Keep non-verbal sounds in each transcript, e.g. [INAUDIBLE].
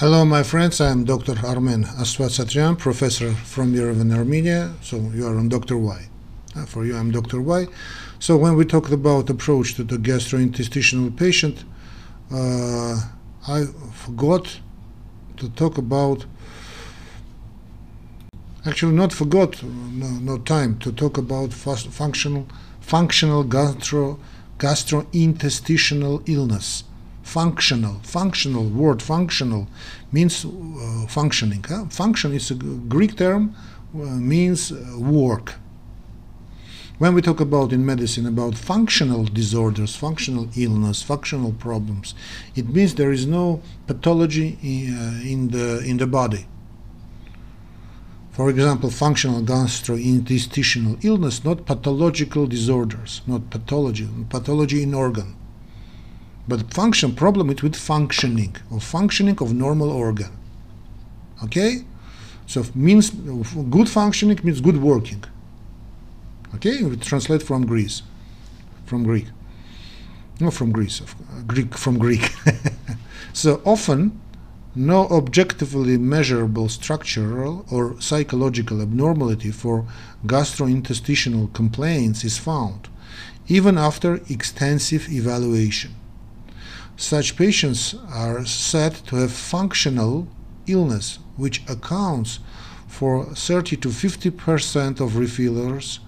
Hello, my friends. I'm Dr. Armen Astvatsatryan, professor from Yerevan, Armenia. So you are on Dr. Y. Uh, for you, I'm Dr. Y. So when we talked about approach to the gastrointestinal patient, uh, I forgot to talk about. Actually, not forgot, no, no time to talk about functional, functional gastro, gastrointestinal illness functional functional word functional means uh, functioning huh? function is a greek term uh, means uh, work. When we talk about in medicine about functional disorders functional illness functional problems it means there is no pathology in, uh, in the in the body. For example functional gastrointestinal illness not pathological disorders not pathology pathology in organ but function problem is with functioning or functioning of normal organ. Okay, so means good functioning means good working. Okay, we translate from Greece, from Greek, not from Greece, uh, Greek from Greek. [LAUGHS] so often, no objectively measurable structural or psychological abnormality for gastrointestinal complaints is found, even after extensive evaluation. Such patients are said to have functional illness, which accounts for 30 to 50 percent of referrals,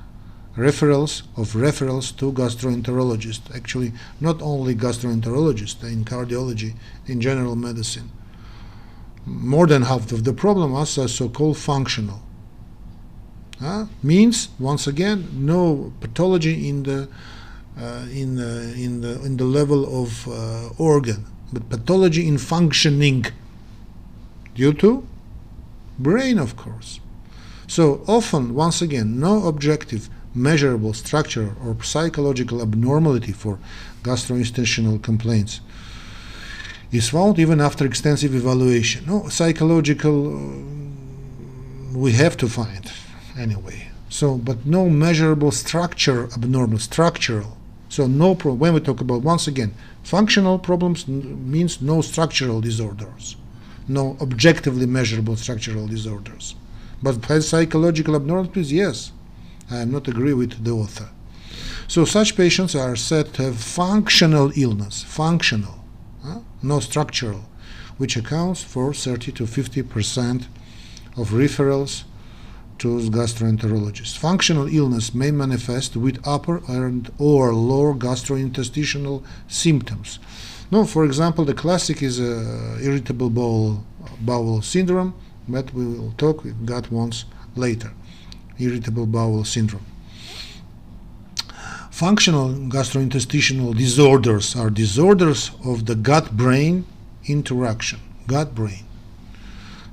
referrals of referrals to gastroenterologists. Actually, not only gastroenterologists in cardiology, in general medicine. More than half of the problem are so-called functional. Uh, means once again no pathology in the in, the, in, the, in the level of uh, organ, but pathology in functioning due to brain, of course. So often, once again, no objective, measurable structure or psychological abnormality for gastrointestinal complaints is found even after extensive evaluation. No psychological, uh, we have to find anyway. So, but no measurable structure abnormal, structural so no. When we talk about once again functional problems means no structural disorders, no objectively measurable structural disorders. But psychological abnormalities, yes, I am not agree with the author. So such patients are said to have functional illness, functional, huh? no structural, which accounts for 30 to 50 percent of referrals to gastroenterologists. Functional illness may manifest with upper and or lower gastrointestinal symptoms. No, for example, the classic is uh, irritable bowel, bowel syndrome, but we will talk with that once later. Irritable bowel syndrome. Functional gastrointestinal disorders are disorders of the gut-brain interaction. Gut-brain.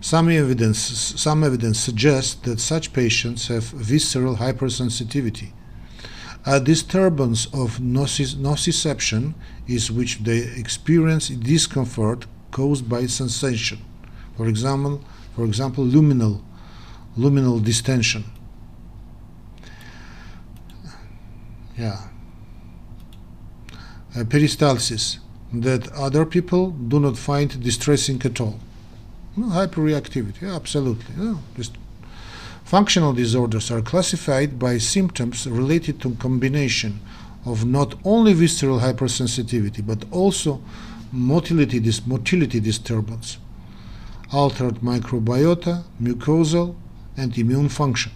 Some evidence, some evidence suggests that such patients have visceral hypersensitivity. A disturbance of nociception is which they experience discomfort caused by sensation. For example, for example, luminal, luminal distension. Yeah. A peristalsis that other people do not find distressing at all. Hyperreactivity, absolutely. Just functional disorders are classified by symptoms related to combination of not only visceral hypersensitivity but also motility, dis- motility disturbance, altered microbiota, mucosal and immune function,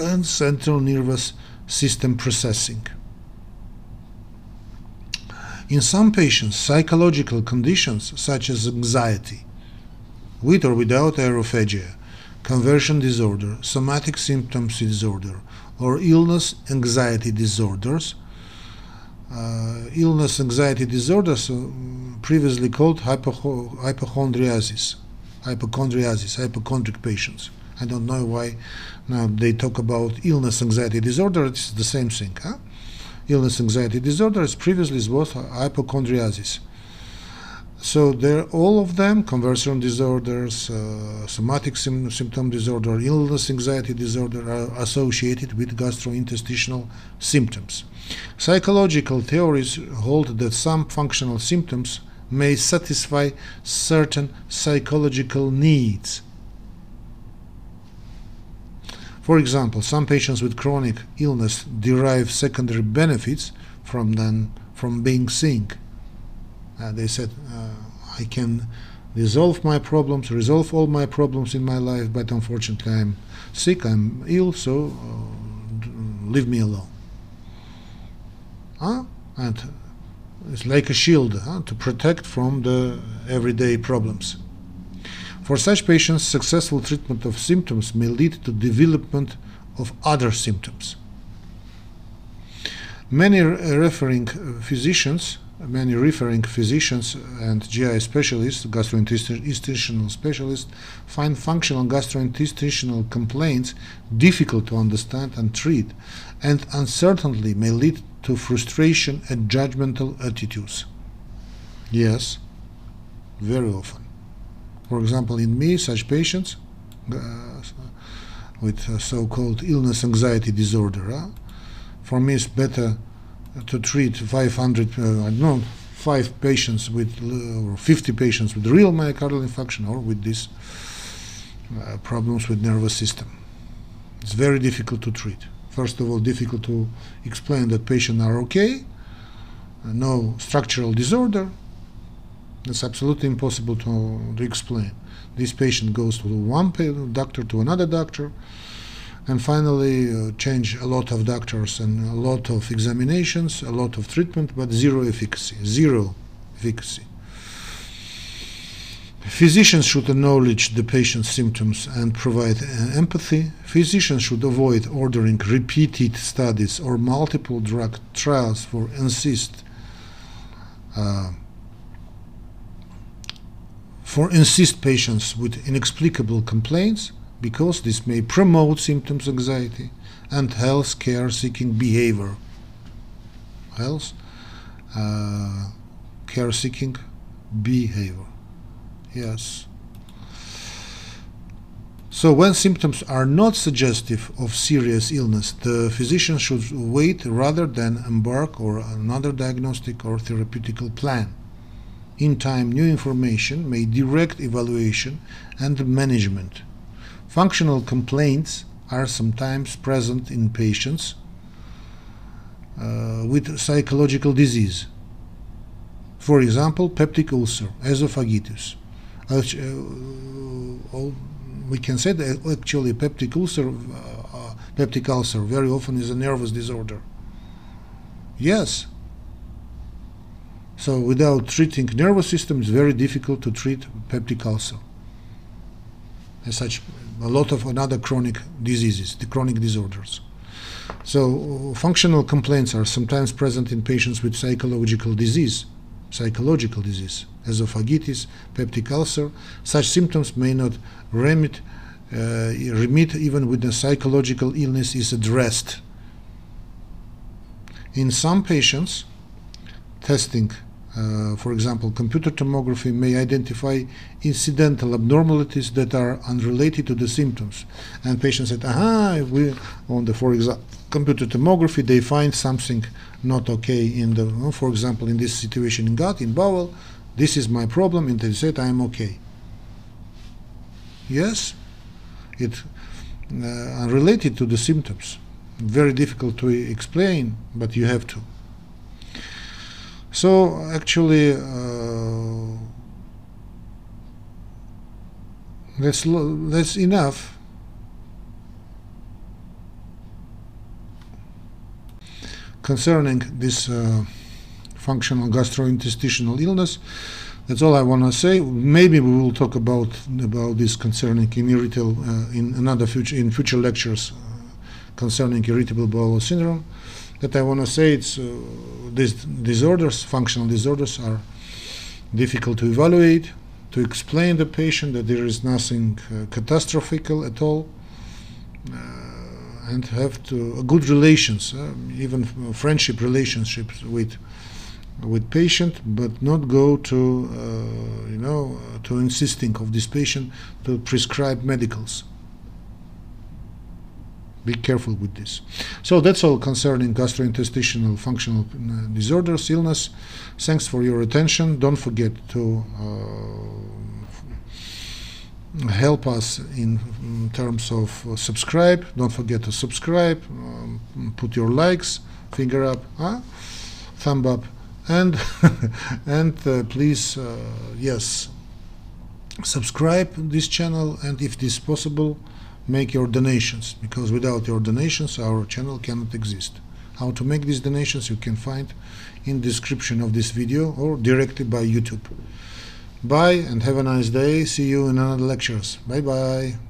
and central nervous system processing. In some patients, psychological conditions such as anxiety, with or without aerophagia, conversion disorder, somatic symptoms disorder, or illness anxiety disorders. Uh, illness anxiety disorders, uh, previously called hypo- hypochondriasis, hypochondriasis, hypochondric patients. I don't know why now they talk about illness anxiety disorder. It's the same thing. Huh? Illness anxiety disorder is previously was hypochondriasis. So they're all of them conversion disorders, uh, somatic sim- symptom disorder, illness anxiety disorder are associated with gastrointestinal symptoms. Psychological theories hold that some functional symptoms may satisfy certain psychological needs. For example, some patients with chronic illness derive secondary benefits from them, from being sick. Uh, they said, uh, I can resolve my problems, resolve all my problems in my life, but unfortunately I'm sick, I'm ill, so uh, leave me alone. Huh? And it's like a shield huh, to protect from the everyday problems. For such patients, successful treatment of symptoms may lead to development of other symptoms. Many referring physicians, many referring physicians and GI specialists, gastrointestinal specialists, find functional gastrointestinal complaints difficult to understand and treat, and uncertainty may lead to frustration and judgmental attitudes. Yes, very often. For example, in me, such patients uh, with uh, so-called illness anxiety disorder, uh, for me it's better to treat 500, uh, I don't know, five patients with, uh, or 50 patients with real myocardial infarction or with these uh, problems with nervous system. It's very difficult to treat. First of all, difficult to explain that patients are okay, no structural disorder, it's absolutely impossible to, to explain. This patient goes to one doctor to another doctor, and finally uh, change a lot of doctors and a lot of examinations, a lot of treatment, but zero efficacy. Zero efficacy. Physicians should acknowledge the patient's symptoms and provide uh, empathy. Physicians should avoid ordering repeated studies or multiple drug trials for insist. Uh, for insist patients with inexplicable complaints because this may promote symptoms anxiety and health care seeking behavior. Health uh, care seeking behavior. Yes. So when symptoms are not suggestive of serious illness the physician should wait rather than embark on another diagnostic or therapeutical plan. In time, new information may direct evaluation and management. Functional complaints are sometimes present in patients uh, with psychological disease. For example, peptic ulcer, esophagitis. Uh, we can say that actually peptic ulcer, uh, peptic ulcer very often is a nervous disorder. Yes, so without treating nervous system, it's very difficult to treat peptic ulcer. As such, a lot of another chronic diseases, the chronic disorders. So functional complaints are sometimes present in patients with psychological disease, psychological disease, esophagitis, peptic ulcer. Such symptoms may not remit, uh, remit even when the psychological illness is addressed. In some patients, testing uh, for example, computer tomography may identify incidental abnormalities that are unrelated to the symptoms. And patients said, aha, we, on the, for example, computer tomography, they find something not okay in the, for example, in this situation in gut, in bowel, this is my problem, and they said, I am okay. Yes, it uh, unrelated to the symptoms. Very difficult to explain, but you have to. So actually, uh, that's that's enough. Concerning this uh, functional gastrointestinal illness, that's all I want to say. Maybe we will talk about about this concerning in irritable uh, in another future in future lectures uh, concerning irritable bowel syndrome that I want to say it's uh, these disorders, functional disorders, are difficult to evaluate, to explain the patient that there is nothing uh, at all, uh, and have to uh, good relations, uh, even friendship relationships with with patient, but not go to uh, you know to insisting of this patient to prescribe medicals. Be careful with this. So that's all concerning gastrointestinal functional uh, disorders, illness. Thanks for your attention. Don't forget to uh, help us in, terms of uh, subscribe. Don't forget to subscribe. Um, put your likes, finger up, huh? thumb up, and [LAUGHS] and uh, please, uh, yes, subscribe this channel. And if this possible make your donations because without your donations our channel cannot exist. How to make these donations you can find in description of this video or directly by youtube. Bye and have a nice day. See you in another lectures. Bye bye